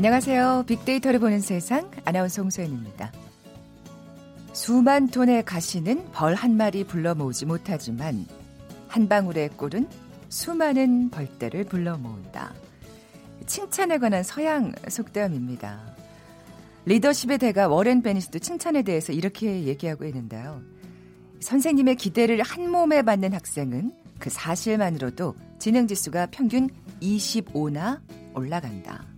안녕하세요. 빅데이터를 보는 세상 아나운서 홍소연입니다. 수만 톤의 가시는 벌 한 마리 불러 모으지 못하지만 한 방울의 꿀은 수많은 벌떼를 불러 모은다. 칭찬에 관한 서양 속담입니다. 리더십의 대가 워렌 베니스도 칭찬에 대해서 이렇게 얘기하고 있는데요. 선생님의 기대를 한 몸에 받는 학생은 그 사실만으로도 지능 지수가 평균 25나 올라간다.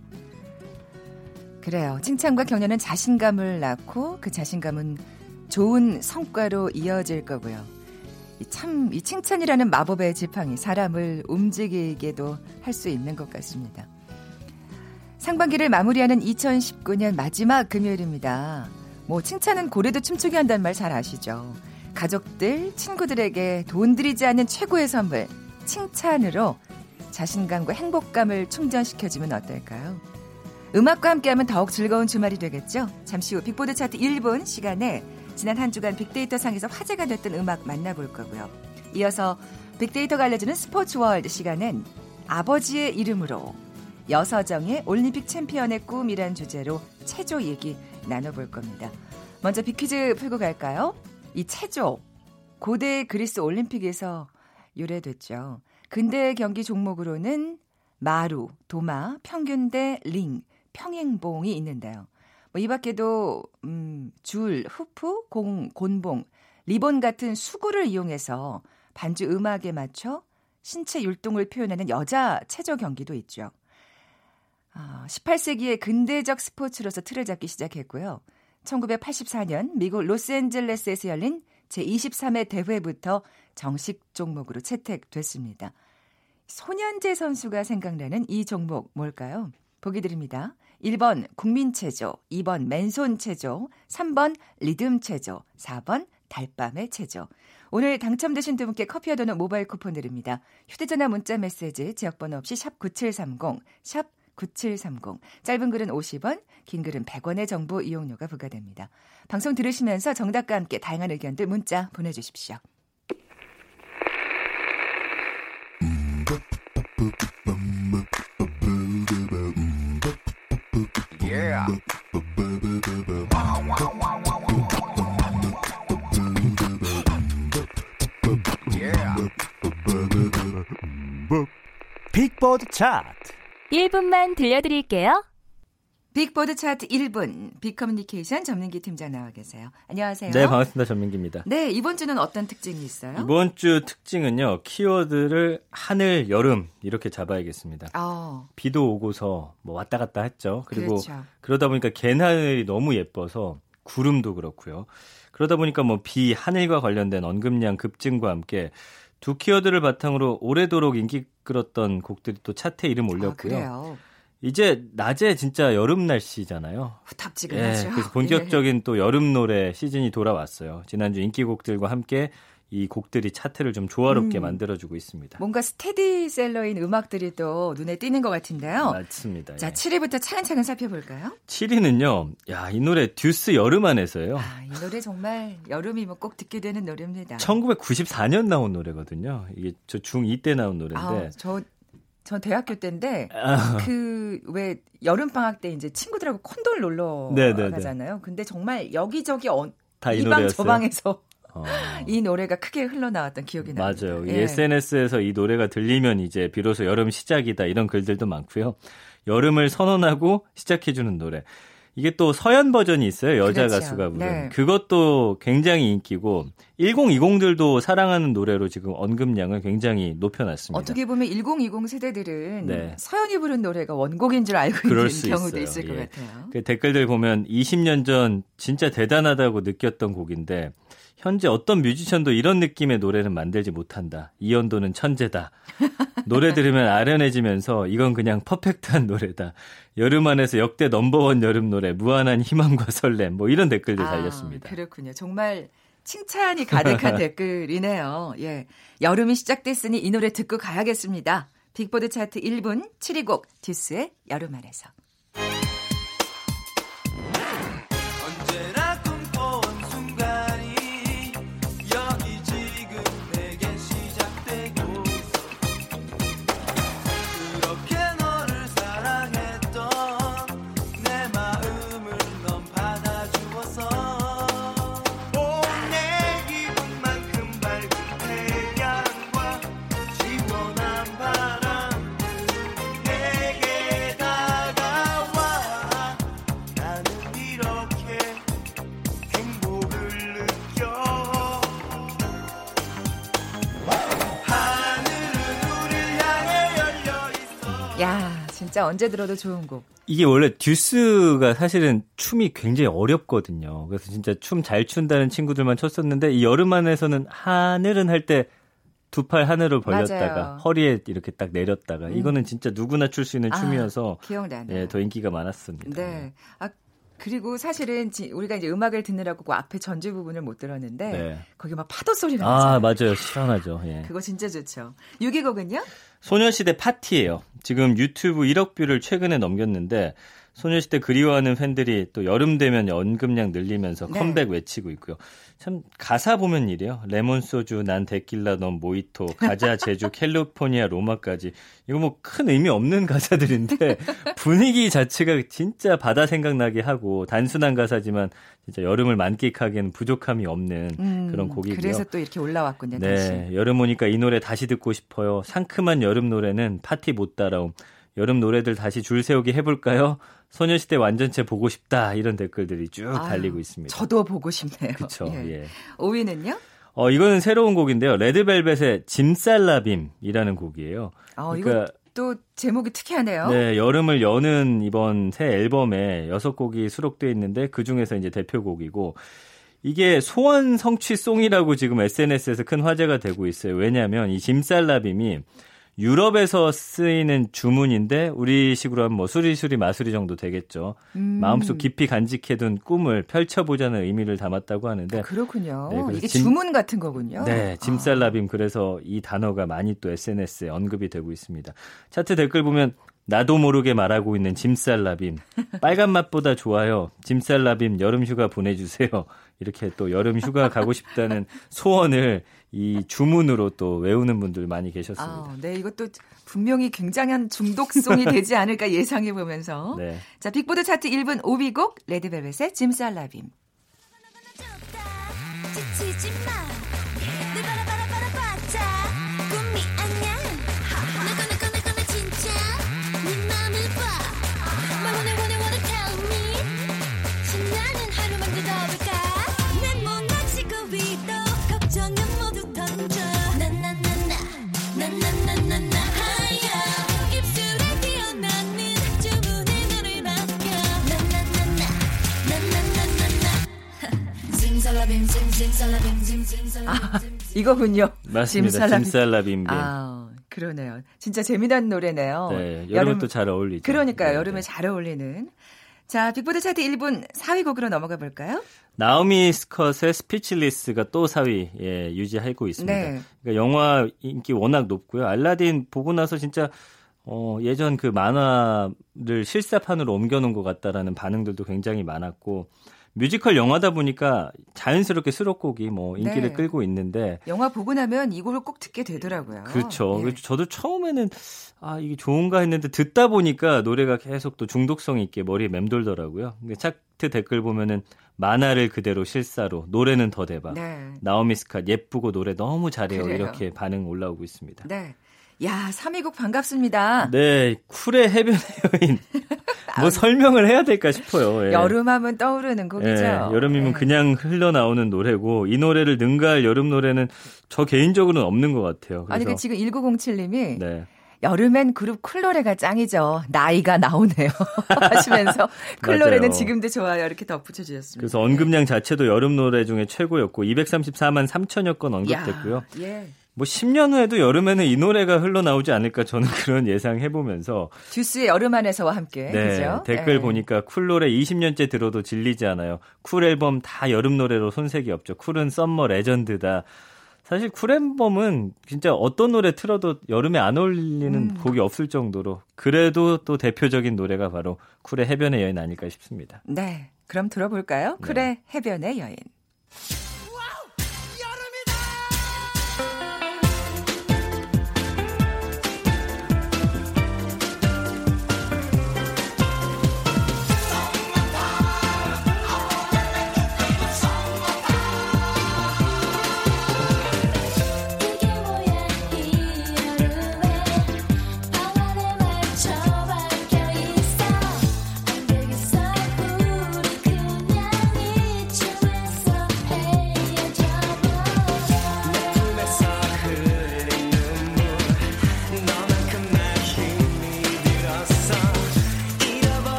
그래요. 칭찬과 격려는 자신감을 낳고 그 자신감은 좋은 성과로 이어질 거고요. 참, 이 칭찬이라는 마법의 지팡이 사람을 움직이게도 할 수 있는 것 같습니다. 상반기를 마무리하는 2019년 마지막 금요일입니다. 뭐, 칭찬은 고래도 춤추게 한다는 말 잘 아시죠? 가족들, 친구들에게 돈 들이지 않는 최고의 선물, 칭찬으로 자신감과 행복감을 충전시켜주면 어떨까요? 음악과 함께하면 더욱 즐거운 주말이 되겠죠? 잠시 후 빅보드 차트 1분 시간에 지난 한 주간 빅데이터 상에서 화제가 됐던 음악 만나볼 거고요. 이어서 빅데이터가 알려주는 스포츠 월드 시간은 아버지의 이름으로 여서정의 올림픽 챔피언의 꿈이란 주제로 체조 얘기 나눠볼 겁니다. 먼저 빅퀴즈 풀고 갈까요? 이 체조 고대 그리스 올림픽에서 유래됐죠. 근대 경기 종목으로는 마루, 도마, 평균대, 링, 평행봉이 있는데요. 뭐 이 밖에도 음, 줄, 후프, 공, 곤봉, 리본 같은 수구를 이용해서 반주 음악에 맞춰 신체 율동을 표현하는 여자 체조 경기도 있죠. 아, 18세기의 근대적 스포츠로서 틀을 잡기 시작했고요. 1984년 미국 로스앤젤레스에서 열린 제23회 대회부터 정식 종목으로 채택됐습니다. 소년제 선수가 생각나는 이 종목 뭘까요? 보기 드립니다. 1번 국민체조, 2번 맨손체조, 3번 리듬체조, 4번 달밤의 체조. 오늘 당첨되신 두 분께 커피와 도넛 모바일 쿠폰 드립니다. 휴대전화 문자 메시지 지역번호 없이 샵 9730, 샵 9730. 짧은 글은 50원, 긴 글은 100원의 정보 이용료가 부과됩니다. 방송 들으시면서 정답과 함께 다양한 의견들 문자 보내주십시오. 빅보드 차트 1분만 들려드릴게요. 빅보드 차트 1분 빅커뮤니케이션 전민기 팀장 나와 계세요. 안녕하세요. 네, 반갑습니다. 전민기입니다. 네, 이번 주는 어떤 특징이 있어요? 이번 주 특징은요. 키워드를 하늘, 여름 이렇게 잡아야겠습니다. 어. 비도 오고서 뭐 왔다 갔다 했죠. 그리고 그렇죠. 그러다 보니까 갠 하늘이 너무 예뻐서 구름도 그렇고요. 그러다 보니까 뭐 비, 하늘과 관련된 언급량 급증과 함께 두 키워드를 바탕으로 오래도록 인기 끌었던 곡들이 또 차트에 이름 아, 올렸고요. 아, 이제 낮에 진짜 여름 날씨잖아요. 후텁지근하죠. 예, 그래서 본격적인 예. 또 여름 노래 시즌이 돌아왔어요. 지난주 인기곡들과 함께 이 곡들이 차트를 좀 조화롭게 음. 만들어주고 있습니다. 뭔가 스테디셀러인 음악들이 또 눈에 띄는 것 같은데요. 맞습니다. 자, 예. 7위부터 차근차근 살펴볼까요? 7위는요. 야, 이 노래 듀스 여름 안에서요. 아, 이 노래 정말 여름이면 꼭 듣게 되는 노래입니다. 1994년 나온 노래거든요. 이게 저 중2 때 나온 노래인데. 아, 저, 전 대학교 때인데 아. 그왜 여름 방학 때 이제 친구들하고 콘도를 놀러 네네네. 가잖아요. 근데 정말 여기저기 어, 이방 저방에서 어. 이 노래가 크게 흘러나왔던 기억이 나요. 맞아요. 예. SNS에서 이 노래가 들리면 이제 비로소 여름 시작이다 이런 글들도 많고요. 여름을 선언하고 시작해주는 노래. 이게 또 서연 버전이 있어요. 여자 그렇죠. 가수가 부른. 네. 그것도 굉장히 인기고 1020들도 사랑하는 노래로 지금 언급량을 굉장히 높여놨습니다. 어떻게 보면 1020 세대들은 네. 서연이 부른 노래가 원곡인 줄 알고 있는 경우도 있어요. 있을 예. 것 같아요. 그 댓글들 보면 20년 전 진짜 대단하다고 느꼈던 곡인데 현재 어떤 뮤지션도 이런 느낌의 노래는 만들지 못한다. 이연도는 천재다. 노래 들으면 아련해지면서 이건 그냥 퍼펙트한 노래다. 여름 안에서 역대 넘버원 여름 노래, 무한한 희망과 설렘, 뭐 이런 댓글들 아, 달렸습니다. 그렇군요. 정말 칭찬이 가득한 댓글이네요. 예. 여름이 시작됐으니 이 노래 듣고 가야겠습니다. 빅보드 차트 1분 7위 곡 듀스의 여름 안에서. 진짜 언제 들어도 좋은 곡. 이게 원래 듀스가 사실은 춤이 굉장히 어렵거든요. 그래서 진짜 춤 잘 춘다는 친구들만 췄었는데 이 여름 안에서는 하늘은 할 때 두 팔 하늘을 벌렸다가 맞아요. 허리에 이렇게 딱 내렸다가 음. 이거는 진짜 누구나 출 수 있는 아, 춤이어서 기억나네요. 예, 더 인기가 많았습니다. 네. 아 그리고 사실은 우리가 이제 음악을 듣느라고 그 앞에 전주 부분을 못 들었는데 네. 거기 막 파도 소리가 아, 맞아요. 시원하죠. 예. 그거 진짜 좋죠. 6위곡은요? 소녀시대 파티예요. 지금 유튜브 1억 view를 최근에 넘겼는데 소녀시대 그리워하는 팬들이 또 여름 되면 언급량 늘리면서 네. 컴백 외치고 있고요. 참 가사 보면 이래요. 레몬 소주, 난 데킬라, 넌 모히토, 가자 제주, 캘리포니아, 로마까지 이거 뭐 큰 의미 없는 가사들인데 분위기 자체가 진짜 바다 생각나게 하고 단순한 가사지만 진짜 여름을 만끽하기에는 부족함이 없는 음, 그런 곡이고요. 그래서 또 이렇게 올라왔군요. 네, 다시. 여름 오니까 이 노래 다시 듣고 싶어요. 상큼한 여름 노래는 파티 못 따라옴. 여름 노래들 다시 줄 세우기 해볼까요? 소녀시대 완전체 보고 싶다 이런 댓글들이 쭉 아유, 달리고 있습니다. 저도 보고 싶네요. 그렇죠. 예. 예. 5위는요? 어 이거는 새로운 곡인데요. 레드벨벳의 짐살라빔이라는 곡이에요. 아, 그러니까 또 제목이 특이하네요. 네, 여름을 여는 이번 새 앨범에 여섯 곡이 수록되어 있는데 그 중에서 이제 대표곡이고 이게 소원 성취송이라고 지금 SNS에서 큰 화제가 되고 있어요. 왜냐하면 이 짐살라빔이 유럽에서 쓰이는 주문인데 우리식으로 하면 뭐 수리수리 마수리 정도 되겠죠. 음. 마음속 깊이 간직해둔 꿈을 펼쳐보자는 의미를 담았다고 하는데 아, 그렇군요. 네, 이게 짐, 주문 같은 거군요. 네, 짐살라빔 그래서 이 단어가 많이 또 SNS에 언급이 되고 있습니다. 차트 댓글 보면 나도 모르게 말하고 있는 짐살라빔 빨간 맛보다 좋아요. 짐살라빔 여름 휴가 보내주세요. 이렇게 또 여름 휴가 가고 싶다는 소원을 이 주문으로 또 외우는 분들 많이 계셨습니다. 아, 네, 이것도 분명히 굉장한 중독성이 되지 않을까 예상해 보면서. 네. 자, 빅보드 차트 1분 5위 곡 레드벨벳의 짐살라빔. 아, 이거군요. 맞습니다. 짐살라빔. 짐살라빔. 아, 그러네요. 진짜 재미난 노래네요. 네, 여름 또잘 어울리죠. 그러니까요. 네, 여름에 네. 잘 어울리는. 자, 빅보드 차트 1분 4위 곡으로 넘어가 볼까요? 나오미 스컷의 Speechless가 또 4위 예, 유지하고 있습니다. 네. 그러니까 영화 인기 워낙 높고요. 알라딘 보고 나서 진짜 어, 예전 그 만화를 실사판으로 옮겨놓은 것 같다라는 반응들도 굉장히 많았고 뮤지컬 영화다 보니까 자연스럽게 수록곡이 뭐 인기를 네. 끌고 있는데 영화 보고 나면 이 곡을 꼭 듣게 되더라고요. 그렇죠. 네. 저도 처음에는 아 이게 좋은가 했는데 듣다 보니까 노래가 계속 또 중독성 있게 머리에 맴돌더라고요. 차트 댓글 보면은 만화를 그대로 실사로 노래는 더 대박. 네. 나오미 스캇 예쁘고 노래 너무 잘해요. 그래요. 이렇게 반응 올라오고 있습니다. 네. 야, 3위곡 반갑습니다. 네, 쿨의 해변의 여인. 뭐 설명을 해야 될까 싶어요. 예. 여름하면 떠오르는 곡이죠. 예, 여름이면 예. 그냥 흘러나오는 노래고 이 노래를 능가할 여름 노래는 저 개인적으로는 없는 것 같아요. 그래서. 아니 그 지금 1907님이 네. 여름엔 그룹 쿨노래가 짱이죠. 나이가 나오네요. 하시면서 쿨노래는 지금도 좋아요. 이렇게 덧붙여 주셨습니다. 그래서 언급량 자체도 여름 노래 중에 최고였고 234만 3천여 건 언급됐고요. 야, 예. 뭐 10년 후에도 여름에는 이 노래가 흘러나오지 않을까 저는 그런 예상해 보면서 듀스의 여름 안에서와 함께 네, 그죠? 댓글 네. 보니까 쿨 노래 20년째 들어도 질리지 않아요. 쿨 앨범 다 여름 노래로 손색이 없죠. 쿨은 summer legend다. 사실 쿨 앨범은 진짜 어떤 노래 틀어도 여름에 안 어울리는 음. 곡이 없을 정도로 그래도 또 대표적인 노래가 바로 쿨의 해변의 여인 아닐까 싶습니다. 네. 그럼 들어볼까요? 쿨의 네. 해변의 여인.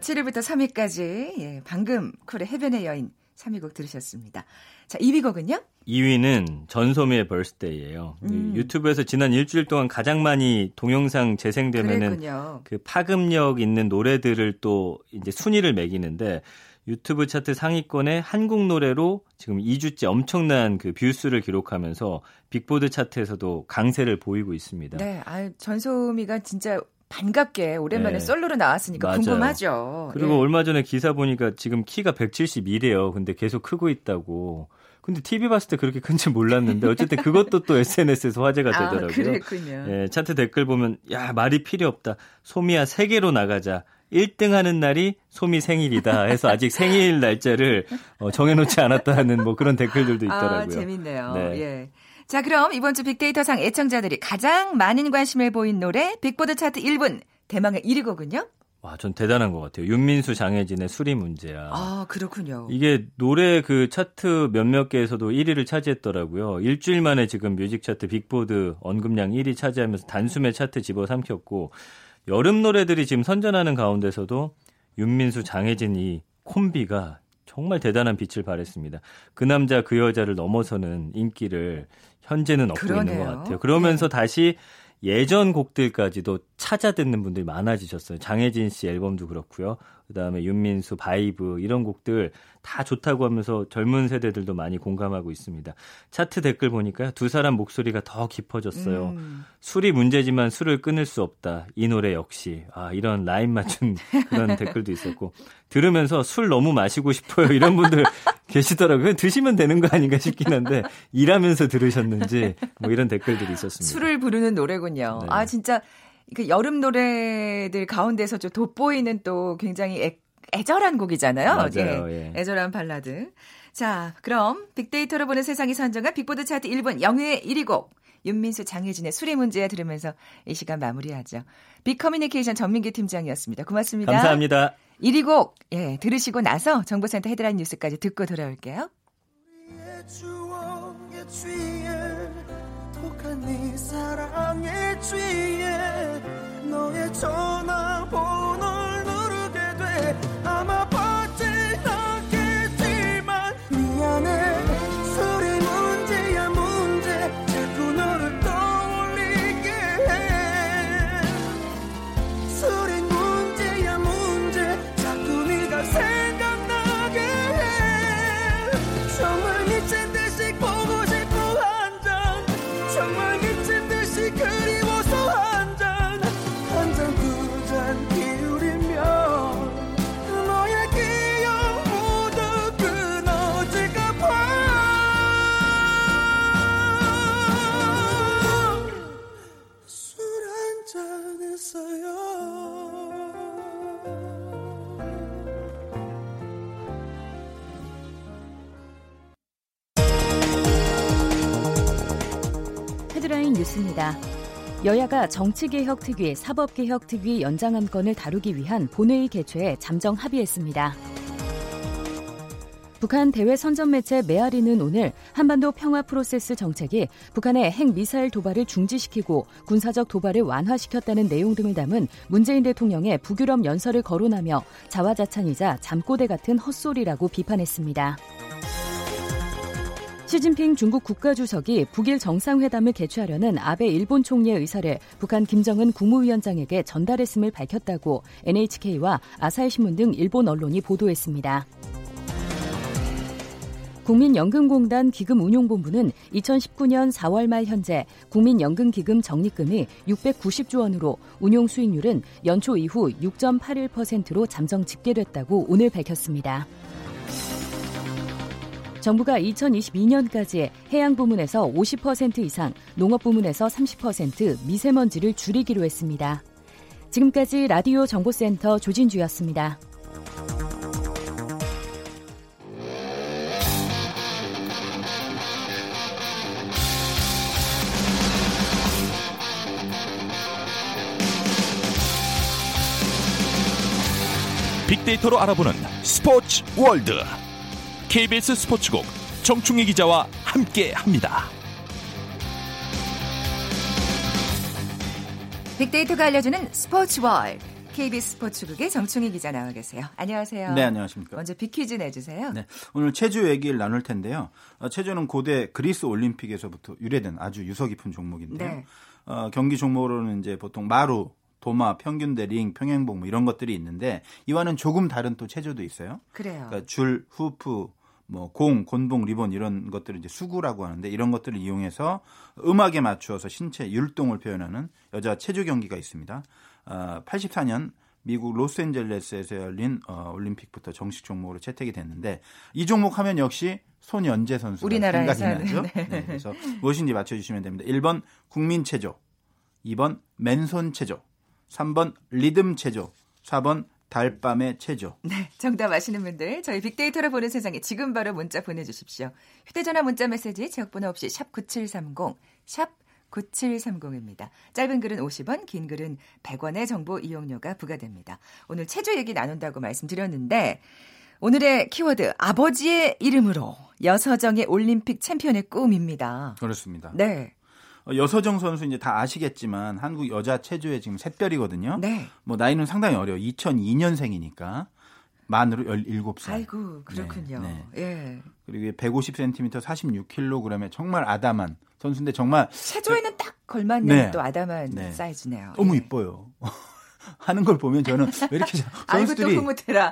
7위부터 3위까지 예, 방금 쿨의 해변의 여인 3위 곡 들으셨습니다. 자, 2위 곡은요? 2위는 전소미의 Birthday예요. 음. 유튜브에서 지난 일주일 동안 가장 많이 동영상 재생되면은 그 파급력 있는 노래들을 또 이제 순위를 매기는데 유튜브 차트 상위권에 한국 노래로 지금 2주째 엄청난 그 view수를 기록하면서 빅보드 차트에서도 강세를 보이고 있습니다. 네, 아 전소미가 진짜 반갑게 오랜만에 네. 솔로로 나왔으니까 맞아요. 궁금하죠. 그리고 예. 얼마 전에 기사 보니까 지금 키가 172래요. 근데 계속 크고 있다고. 근데 TV 봤을 때 그렇게 큰지 몰랐는데 어쨌든 그것도 또 SNS에서 화제가 아, 되더라고요. 아, 그랬군요. 예, 차트 댓글 보면 야 말이 필요 없다. 소미야 세계로 나가자. 1등 하는 날이 소미 생일이다 해서 아직 생일 날짜를 어, 정해놓지 않았다는 뭐 그런 댓글들도 아, 있더라고요. 아, 재밌네요. 네. 예. 자, 그럼 이번 주 빅데이터상 애청자들이 가장 많은 관심을 보인 노래 빅보드 차트 1분 대망의 1위 곡은요? 와, 전 대단한 것 같아요. 윤민수, 장혜진의 술이 문제야. 아, 그렇군요. 이게 노래 그 차트 몇몇 개에서도 1위를 차지했더라고요. 일주일 만에 지금 뮤직 차트 빅보드 언급량 1위 차지하면서 단숨에 차트 집어삼켰고 여름 노래들이 지금 선전하는 가운데서도 윤민수, 장혜진 이 콤비가 정말 대단한 빛을 발했습니다. 그 남자 그 여자를 넘어서는 인기를 현재는 얻고 그러네요. 있는 것 같아요. 그러면서 네. 다시 예전 곡들까지도 찾아 듣는 분들이 많아지셨어요. 장혜진 씨 앨범도 그렇고요. 그다음에 윤민수, 바이브 이런 곡들 다 좋다고 하면서 젊은 세대들도 많이 공감하고 있습니다. 차트 댓글 보니까 두 사람 목소리가 더 깊어졌어요. 음. 술이 문제지만 술을 끊을 수 없다. 이 노래 역시 아 이런 라임 맞춘 그런 댓글도 있었고 들으면서 술 너무 마시고 싶어요. 이런 분들 계시더라고요. 드시면 되는 거 아닌가 싶긴 한데 일하면서 들으셨는지 뭐 이런 댓글들이 있었습니다. 술을 부르는 노래군요. 네. 아 진짜 그 여름 노래들 가운데서 좀 돋보이는 또 굉장히 애, 애절한 곡이잖아요. 맞아요. 예. 애절한 발라드. 자, 그럼 빅데이터로 보는 세상이 선정한 빅보드 차트 1분 영예의 1위 곡 윤민수 장혜진의 수리 문제 들으면서 이 시간 마무리하죠. 빅커뮤니케이션 전민기 팀장이었습니다. 고맙습니다. 감사합니다. 1위 곡 예, 들으시고 나서 정보센터 헤드라인 뉴스까지 듣고 돌아올게요. 네 사랑의 주위에 너의 전화번호를 누르게 돼 여야가 정치개혁 특위, 사법개혁 특위 연장안 건을 다루기 위한 본회의 개최에 잠정 합의했습니다. 북한 대외 선전 매체 메아리는 오늘 한반도 평화 프로세스 정책이 북한의 핵 미사일 도발을 중지시키고 군사적 도발을 완화시켰다는 내용 등을 담은 문재인 대통령의 북유럽 연설을 거론하며 자화자찬이자 잠꼬대 같은 헛소리라고 비판했습니다. 시진핑 중국 국가주석이 북일 정상회담을 개최하려는 아베 일본 총리의 의사를 북한 김정은 국무위원장에게 전달했음을 밝혔다고 NHK와 아사히 신문 등 일본 언론이 보도했습니다. 국민연금공단 기금운용본부는 2019년 4월 말 현재 국민연금기금 적립금이 690조 원으로 운용 수익률은 연초 이후 6.81%로 잠정 집계됐다고 오늘 밝혔습니다. 정부가 2022년까지 해양 부문에서 50% 이상, 농업 부문에서 30% 미세먼지를 줄이기로 했습니다. 지금까지 라디오 정보센터 조진주였습니다. 빅데이터로 알아보는 스포츠 월드. KBS 스포츠국 정충희 기자와 함께합니다. 빅데이터가 알려주는 스포츠 월 KBS 스포츠국의 정충희 기자 나와 계세요. 안녕하세요. 네, 안녕하십니까. 먼저 빅퀴즈 내주세요. 네, 오늘 체조 얘기를 나눌 텐데요. 어, 체조는 고대 그리스 올림픽에서부터 유래된 아주 유서 깊은 종목인데요. 네. 어, 경기 종목으로는 이제 보통 마루, 도마, 평균 대 링, 평행봉 뭐 이런 것들이 있는데 이와는 조금 다른 또 체조도 있어요. 그래요. 그러니까 줄, 후프, 뭐 공, 곤봉, 리본 이런 것들을 이제 수구라고 하는데 이런 것들을 이용해서 음악에 맞추어서 신체 율동을 표현하는 여자 체조 경기가 있습니다. 어, 84년 미국 로스앤젤레스에서 열린 어, 올림픽부터 정식 종목으로 채택이 됐는데 이 종목 하면 역시 손연재 선수가 우리나라에 생각이 나죠. 네. 네, 그래서 무엇인지 맞춰주시면 됩니다. 1번 국민 체조, 2번 맨손 체조, 3번 리듬 체조, 4번 달밤의 체조. 네, 정답 아시는 분들 저희 빅데이터를 보는 세상에 지금 바로 문자 보내주십시오. 휴대전화 문자 메시지 지역번호 없이 샵 9730, 샵 9730입니다. 짧은 글은 50원, 긴 글은 100원의 정보 이용료가 부과됩니다. 오늘 체조 얘기 나눈다고 말씀드렸는데 오늘의 키워드 아버지의 이름으로 여서정의 올림픽 챔피언의 꿈입니다. 그렇습니다. 네. 어, 여서정 선수 이제 다 아시겠지만 한국 여자 체조의 지금 샛별이거든요. 네. 뭐 나이는 상당히 어려. 2002년생이니까 만으로 17살. 아이고, 그렇군요. 네, 네. 예. 그리고 150cm 46kg의 정말 아담한 선수인데 정말 체조에는 딱 걸맞는 네. 또 아담한 네. 사이즈네요. 너무 예. 이뻐요. 하는 걸 보면 저는 왜 이렇게 선수들이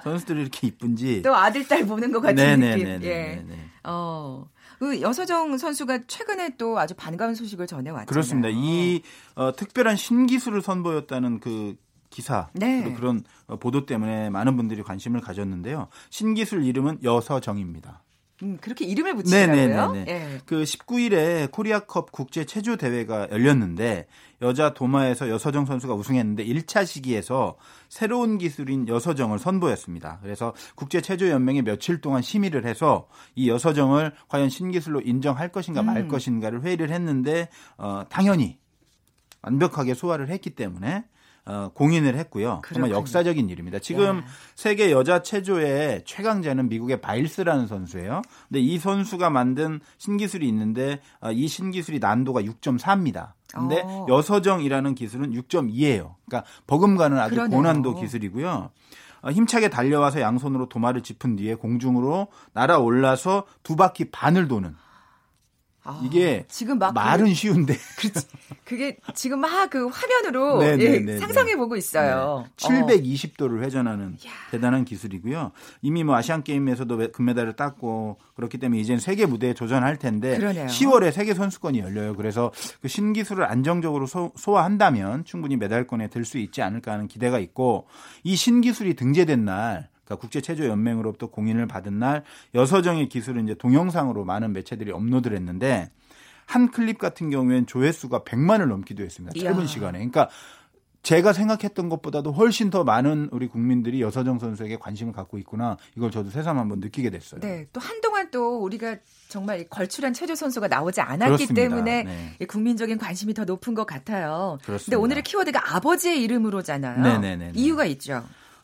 선수들이 이렇게 이쁜지 또 아들 딸 보는 것 같은 네네네네. 느낌. 예. 어. 그 여서정 선수가 최근에 또 아주 반가운 소식을 전해왔잖아요. 그렇습니다. 이 어, 특별한 신기술을 선보였다는 그 기사 네. 그런 어, 보도 때문에 많은 분들이 관심을 가졌는데요. 신기술 이름은 여서정입니다. 음, 그렇게 이름을 붙이더라고요. 네. 네. 그 19일에 코리아컵 국제 체조 대회가 열렸는데 여자 도마에서 여서정 선수가 우승했는데 1차 시기에서 새로운 기술인 여서정을 선보였습니다. 그래서 국제 체조 연맹이 며칠 동안 심의를 해서 이 여서정을 과연 신기술로 인정할 것인가 말 음. 것인가를 회의를 했는데 어 당연히 완벽하게 소화를 했기 때문에 어, 공인을 했고요. 그렇군요. 정말 역사적인 일입니다. 지금 야. 세계 여자 체조의 최강자는 미국의 바일스라는 선수예요. 근데 이 선수가 만든 신기술이 있는데 어, 이 신기술이 난도가 6.4입니다. 근데 어. 여서정이라는 기술은 6.2예요. 그러니까 버금가는 아주 그러네요. 고난도 기술이고요. 어, 힘차게 달려와서 양손으로 도마를 짚은 뒤에 공중으로 날아올라서 두 바퀴 반을 도는 아, 이게 지금 막 말은 그, 쉬운데 그렇지. 그게 지금 막 그 화면으로 네, 네, 예, 네, 상상해 보고 있어요. 네. 720도를 회전하는 야. 대단한 기술이고요. 이미 뭐 아시안 게임에서도 금메달을 땄고 그렇기 때문에 이제는 세계 무대에 도전할 텐데 그러네요. 10월에 세계 선수권이 열려요. 그래서 그 신기술을 안정적으로 소, 화한다면 충분히 메달권에 들 수 있지 않을까 하는 기대가 있고 이 신기술이 등재된 날 국제 체조 연맹으로부터 공인을 받은 날 여서정의 기술을 이제 동영상으로 많은 매체들이 업로드를 했는데 한 클립 같은 경우에는 조회수가 100만을 넘기도 했습니다. 짧은 이야. 시간에. 그러니까 제가 생각했던 것보다도 훨씬 더 많은 우리 국민들이 여서정 선수에게 관심을 갖고 있구나. 이걸 저도 새삼 한번 느끼게 됐어요. 네. 또 한동안 또 우리가 정말 걸출한 체조 선수가 나오지 않았기 그렇습니다. 때문에 네. 국민적인 관심이 더 높은 것 같아요. 근데 오늘의 키워드가 아버지의 이름으로잖아요. 네네네. 이유가 있죠.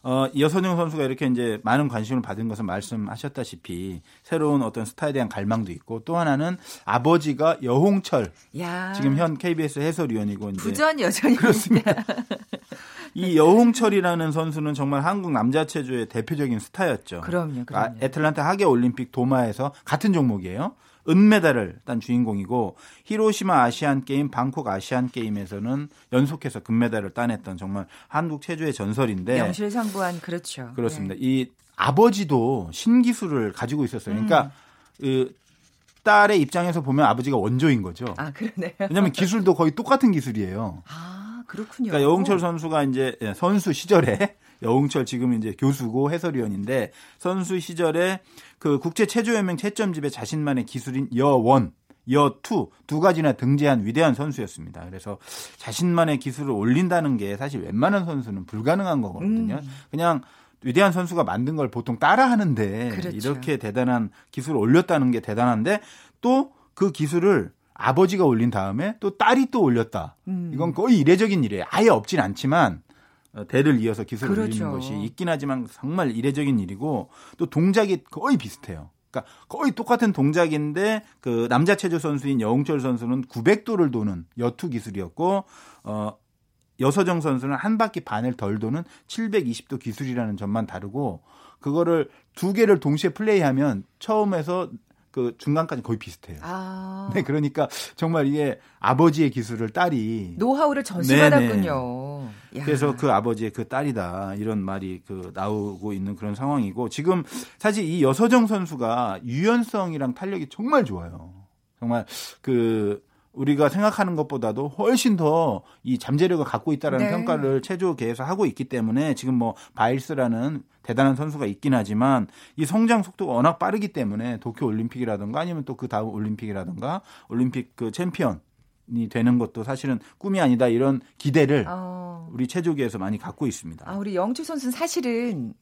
어, 여선영 선수가 이렇게 이제 많은 관심을 받은 것은 말씀하셨다시피 새로운 어떤 스타에 대한 갈망도 있고 또 하나는 아버지가 여홍철 야. 지금 현 KBS 해설위원이고 이제 부전 여전히 그렇습니다. 이 여홍철이라는 선수는 정말 한국 남자 체조의 대표적인 스타였죠. 그럼요. 그럼요. 아, 애틀란타 하계 올림픽 도마에서 같은 종목이에요. 은메달을 딴 주인공이고 히로시마 아시안 게임, 방콕 아시안 게임에서는 연속해서 금메달을 따냈던 정말 한국 체조의 전설인데 명실상부한 그렇죠. 그렇습니다. 네. 이 아버지도 신기술을 가지고 있었어요. 그러니까 음. 그 딸의 입장에서 보면 아버지가 원조인 거죠. 아, 그러네요. 왜냐하면 기술도 거의 똑같은 기술이에요. 아, 그렇군요. 그러니까 여홍철 선수가 이제 선수 시절에 여홍철 지금 이제 교수고 해설위원인데 선수 시절에 그 국제 체조연맹 채점집에 자신만의 기술인 여원 여투 두 가지나 등재한 위대한 선수였습니다. 그래서 자신만의 기술을 올린다는 게 사실 웬만한 선수는 불가능한 거거든요. 음. 그냥 위대한 선수가 만든 걸 보통 따라 하는데 그렇죠. 이렇게 대단한 기술을 올렸다는 게 대단한데 또 그 기술을 아버지가 올린 다음에 또 딸이 또 올렸다. 음. 이건 거의 이례적인 일이에요. 아예 없진 않지만 어, 대를 이어서 기술을 그렇죠. 올리는 것이 있긴 하지만 정말 이례적인 일이고 또 동작이 거의 비슷해요. 그러니까 거의 똑같은 동작인데 그 남자 체조 선수인 여홍철 선수는 900도를 도는 여투 기술이었고 어 여서정 선수는 한 바퀴 반을 덜 도는 720도 기술이라는 점만 다르고 그거를 두 개를 동시에 플레이하면 처음에서 그 중간까지 거의 비슷해요. 아. 네, 그러니까 정말 이게 아버지의 기술을 딸이 노하우를 전수받았군요. 그래서 그 아버지의 그 딸이다 이런 말이 그 나오고 있는 그런 상황이고 지금 사실 이 여서정 선수가 유연성이랑 탄력이 정말 좋아요. 정말 그 우리가 생각하는 것보다도 훨씬 더 이 잠재력을 갖고 있다라는 네. 평가를 체조계에서 하고 있기 때문에 지금 뭐 바일스라는 대단한 선수가 있긴 하지만 이 성장 속도가 워낙 빠르기 때문에 도쿄 올림픽이라든가 아니면 또 그 다음 올림픽이라든가 올림픽 그 챔피언 이 되는 것도 사실은 꿈이 아니다 이런 기대를 어. 우리 체조계에서 많이 갖고 있습니다. 아, 우리 영주 선수는 사실은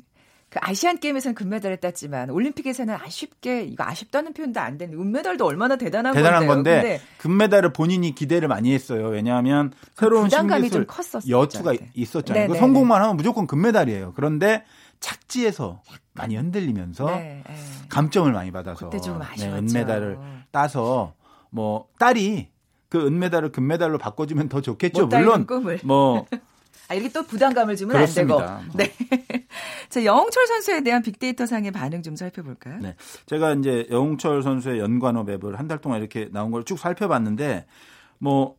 그 아시안 게임에서는 금메달을 땄지만 올림픽에서는 아쉽게 이거 아쉽다는 표현도 안 되는 은메달도 얼마나 대단한, 대단한 건데 근데 금메달을 본인이 기대를 많이 했어요. 왜냐하면 그 새로운 부담감이 좀 컸었어요. 여투가 있었잖아요. 그 성공만 하면 무조건 금메달이에요. 그런데 착지에서 많이 흔들리면서 네, 네. 감점을 많이 받아서 네, 은메달을 따서 뭐 딸이 그 은메달을 금메달로 바꿔주면 더 좋겠죠. 물론 꿈을. 뭐 아, 이렇게 또 부담감을 주면 그렇습니다. 안 되고. 네. 자, 영웅철 선수에 대한 빅데이터 상의 반응 좀 살펴볼까요? 네. 제가 이제 영웅철 선수의 연관어 맵을 한 달 동안 이렇게 나온 걸 쭉 살펴봤는데 뭐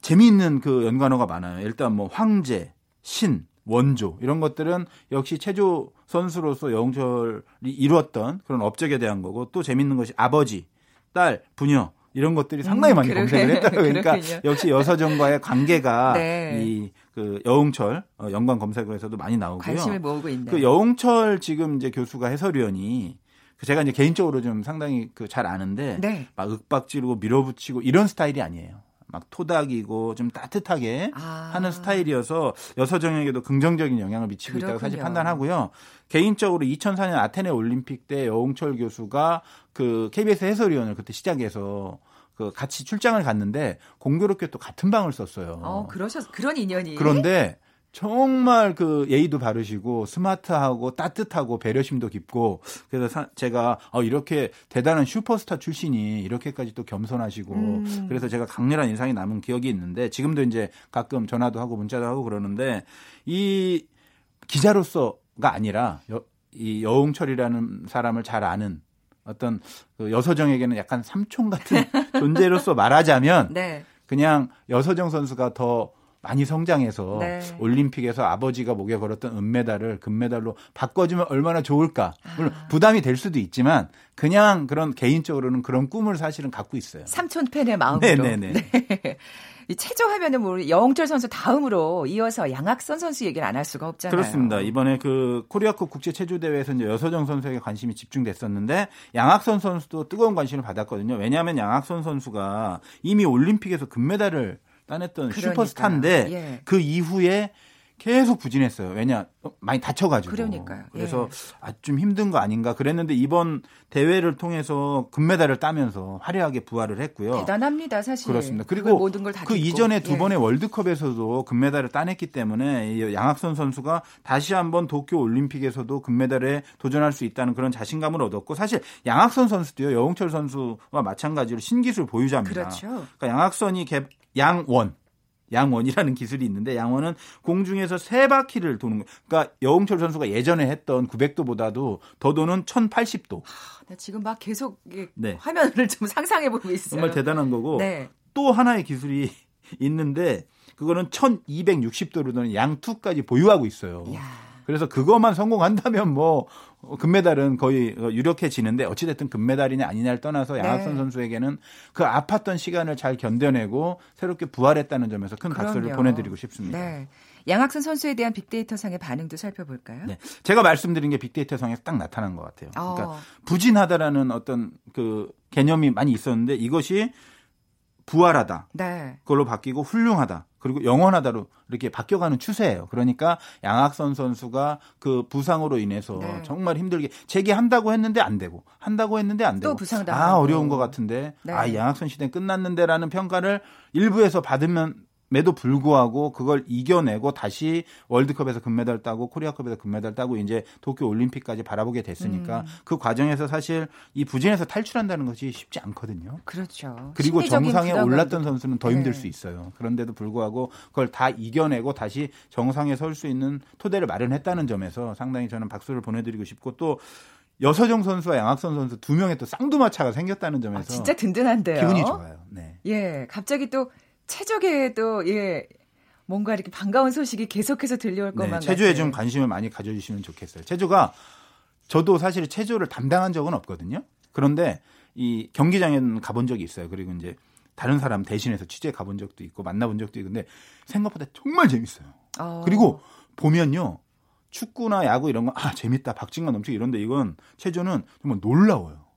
재미있는 그 연관어가 많아요. 일단 뭐 황제, 신, 원조 이런 것들은 역시 체조 선수로서 영웅철이 이루었던 그런 업적에 대한 거고 또 재밌는 것이 아버지, 딸, 부녀 이런 것들이 상당히 음, 많이 그러게. 검색을 했다. 그러니까 역시 여서정과의 관계가 네. 이그 여웅철 어, 연관 검색어에서도 많이 나오고요. 관심을 모으고 있는. 그 여웅철 지금 이제 교수가 해설위원이 그 제가 이제 개인적으로 좀 상당히 그 잘 아는데 네. 막 윽박 지르고 밀어붙이고 이런 스타일이 아니에요. 막 토닥이고 좀 따뜻하게 아. 하는 스타일이어서 여서정에게도 긍정적인 영향을 미치고 그렇군요. 있다고 사실 판단하고요. 개인적으로 2004년 아테네 올림픽 때 여홍철 교수가 그 KBS 해설위원을 그때 시작해서 그 같이 출장을 갔는데 공교롭게 또 같은 방을 썼어요. 어, 그러셨 그런 인연이. 그런데 정말 그 예의도 바르시고 스마트하고 따뜻하고 배려심도 깊고 그래서 사, 제가 어, 이렇게 대단한 슈퍼스타 출신이 이렇게까지 또 겸손하시고 음. 그래서 제가 강렬한 인상이 남은 기억이 있는데 지금도 이제 가끔 전화도 하고 문자도 하고 그러는데 이 기자로서가 아니라 여, 이 여웅철이라는 사람을 잘 아는 어떤 그 여서정에게는 약간 삼촌 같은 존재로서 말하자면 네. 그냥 여서정 선수가 더 많이 성장해서 네. 올림픽에서 아버지가 목에 걸었던 은메달을 금메달로 바꿔주면 얼마나 좋을까. 물론 아. 부담이 될 수도 있지만 그냥 그런 개인적으로는 그런 꿈을 사실은 갖고 있어요. 삼촌 팬의 마음으로. 네네네. 네. 이 체조 하면은 뭐 영웅철 선수 다음으로 이어서 양학선 선수 얘기를 안 할 수가 없잖아요. 그렇습니다. 이번에 그 코리아컵 국제 체조 대회에서 이제 여서정 선수에게 관심이 집중됐었는데 양학선 선수도 뜨거운 관심을 받았거든요. 왜냐하면 양학선 선수가 이미 올림픽에서 금메달을 따냈던 그러니까요. 슈퍼스타인데 예. 그 이후에 계속 부진했어요. 왜냐 많이 다쳐가지고. 그러니까요. 예. 그래서 아, 좀 힘든 거 아닌가 그랬는데 이번 대회를 통해서 금메달을 따면서 화려하게 부활을 했고요. 대단합니다, 사실. 그렇습니다. 그리고 모든 걸 다 그 이전에 두 예. 번의 월드컵에서도 금메달을 따냈기 때문에 양학선 선수가 다시 한번 도쿄 올림픽에서도 금메달에 도전할 수 있다는 그런 자신감을 얻었고 사실 양학선 선수도요 여홍철 선수와 마찬가지로 신기술 보유자입니다. 그렇죠. 그러니까 양학선이 개, 양원 양원이라는 기술이 있는데 양원은 공중에서 세 바퀴를 도는 거예요. 그러니까 여홍철 선수가 예전에 했던 900도보다도 더 도는 1080도. 하, 지금 막 계속 네. 화면을 좀 상상해 보고 있어요. 정말 대단한 거고 네. 또 하나의 기술이 있는데 그거는 1260도로 도는 양투까지 보유하고 있어요. 야. 그래서 그것만 성공한다면 뭐 금메달은 거의 유력해지는데 어찌됐든 금메달이냐 아니냐를 떠나서 네. 양학선 네. 선수에게는 그 아팠던 시간을 잘 견뎌내고 새롭게 부활했다는 점에서 큰 그럼요. 박수를 보내드리고 싶습니다. 네. 양학선 선수에 대한 빅데이터 상의 반응도 살펴볼까요? 네. 제가 말씀드린 게 빅데이터 상에서 딱 나타난 것 같아요. 그러니까 어. 부진하다라는 어떤 그 개념이 많이 있었는데 이것이 부활하다. 네. 그걸로 바뀌고 훌륭하다. 그리고 영원하다로 이렇게 바뀌어가는 추세예요. 그러니까 양학선 선수가 그 부상으로 인해서 네. 정말 힘들게 재기한다고 했는데 안 되고 한다고 했는데 안 되고 또 부상도 아 어려운 것 같은데 네. 아 양학선 시대 끝났는데라는 평가를 일부에서 받으면 에도 불구하고 그걸 이겨내고 다시 월드컵에서 금메달 따고 코리아컵에서 금메달 따고 이제 도쿄 올림픽까지 바라보게 됐으니까 음. 그 과정에서 사실 이 부진에서 탈출한다는 것이 쉽지 않거든요. 그렇죠. 그리고 정상에 올랐던 선수는 더 힘들 네. 수 있어요. 그런데도 불구하고 그걸 다 이겨내고 다시 정상에 설 수 있는 토대를 마련했다는 점에서 상당히 저는 박수를 보내드리고 싶고 또 여서정 선수와 양학선 선수 두 명의 또 쌍두마차가 생겼다는 점에서 아, 진짜 든든한데요. 기분이 좋아요. 네. 예, 갑자기 또 최적에도 예 뭔가 이렇게 반가운 소식이 계속해서 들려올 네, 것만 네, 체조에 좀 관심을 많이 가져주시면 좋겠어요. 체조가 저도 사실 체조를 담당한 적은 없거든요. 그런데 이 경기장에는 가본 적이 있어요. 그리고 이제 다른 사람 대신해서 취재 가본 적도 있고 만나본 적도 있는데 생각보다 정말 재밌어요. 어. 그리고 보면요. 축구나 야구 이런 거, 아, 재밌다. 박진감 넘치고 이런데 이건 체조는 정말 놀라워요.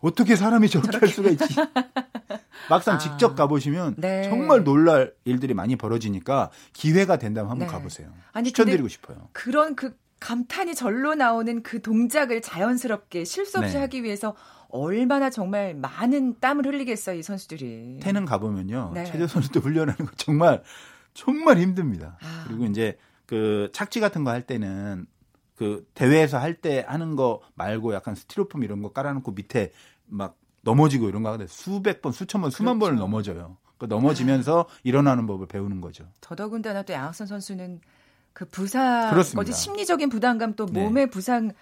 어떻게 사람이 저렇게, 저렇게. 할 수가 있지? 막상 아. 직접 가보시면 네. 정말 놀랄 일들이 많이 벌어지니까 기회가 된다면 한번 네. 가보세요. 아니, 추천드리고 싶어요. 그런 그 감탄이 절로 나오는 그 동작을 자연스럽게 실수 없이 네. 하기 위해서 얼마나 정말 많은 땀을 흘리겠어요, 이 선수들이. 태는 가보면요. 네. 체조 선수도 훈련하는 거 정말, 정말 힘듭니다. 아. 그리고 이제 그 착지 같은 거 할 때는 그 대회에서 할 때 하는 거 말고 약간 스티로폼 이런 거 깔아놓고 밑에 막 넘어지고 이런 거 하는데 수백 번, 수천 번, 수만 그렇죠. 번을 넘어져요. 그 넘어지면서 일어나는 법을 배우는 거죠. 더더군다나 또 양학선 선수는 그 부상, 어지 심리적인 부담감 또 네. 몸의 네. 부상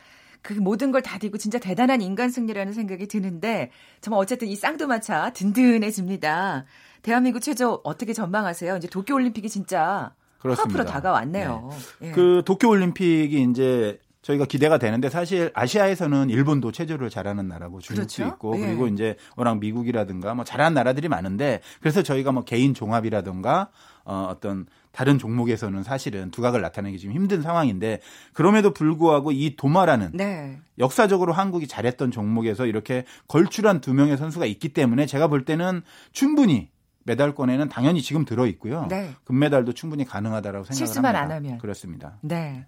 그 모든 걸다 뒤고 진짜 대단한 인간 승리라는 생각이 드는데 정말 어쨌든 이 쌍두마차 든든해집니다. 대한민국 체조 어떻게 전망하세요? 이제 도쿄 올림픽이 진짜 그렇습니다. 앞으로 다가왔네요. 네. 예. 그 도쿄 올림픽이 이제 저희가 기대가 되는데 사실 아시아에서는 일본도 체조를 잘하는 나라고 중국도 그렇죠? 있고 예. 그리고 이제 워낙 미국이라든가 뭐 잘하는 나라들이 많은데 그래서 저희가 뭐 개인 종합이라든가 어 어떤 다른 종목에서는 사실은 두각을 나타내기 좀 힘든 상황인데 그럼에도 불구하고 이 도마라는 네. 역사적으로 한국이 잘했던 종목에서 이렇게 걸출한 두 명의 선수가 있기 때문에 제가 볼 때는 충분히 메달권에는 당연히 지금 들어 있고요. 네. 금메달도 충분히 가능하다라고 생각을 실수만. 안 하면 그렇습니다. 네.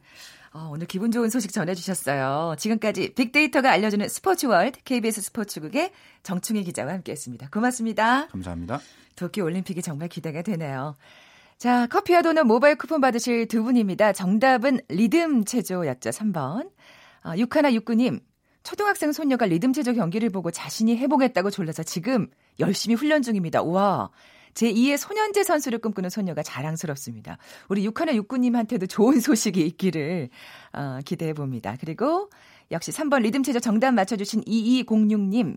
어, 오늘 기분 좋은 소식 전해주셨어요. 지금까지 빅데이터가 알려주는 스포츠월드 KBS 스포츠국의 정충희 기자와 함께했습니다. 고맙습니다. 감사합니다. 도쿄 올림픽이 정말 기대가 되네요. 자, 커피와 도넛 모바일 쿠폰 받으실 두 분입니다. 정답은 리듬 체조였죠. 3번. 아, 61 69님. 초등학생 손녀가 리듬 체조 경기를 보고 자신이 해보겠다고 졸라서 지금 열심히 훈련 중입니다. 우와. 제2의 소년제 선수를 꿈꾸는 소녀가 자랑스럽습니다. 우리 육하나 육구님한테도 좋은 소식이 있기를 어, 기대해 봅니다. 그리고 역시 3번 리듬 체조 정답 맞춰주신 2206님.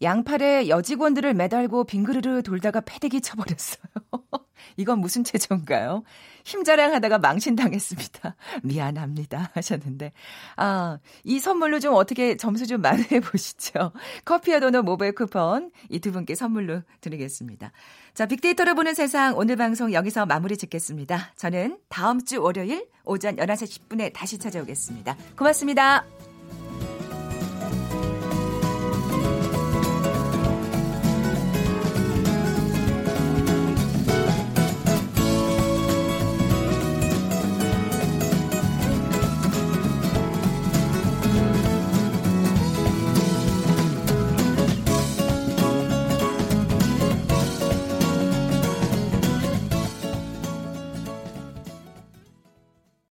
양팔에 여직원들을 매달고 빙그르르 돌다가 패대기 쳐버렸어요. 이건 무슨 체조인가요? 힘 자랑 하다가 망신당했습니다. 미안합니다. 하셨는데. 아, 이 선물로 좀 어떻게 점수 좀 만회해 보시죠. 커피와 도넛 모바일 쿠폰 이 두 분께 선물로 드리겠습니다. 자, 빅데이터로 보는 세상 오늘 방송 여기서 마무리 짓겠습니다. 저는 다음 주 월요일 오전 11시 10분에 다시 찾아오겠습니다. 고맙습니다.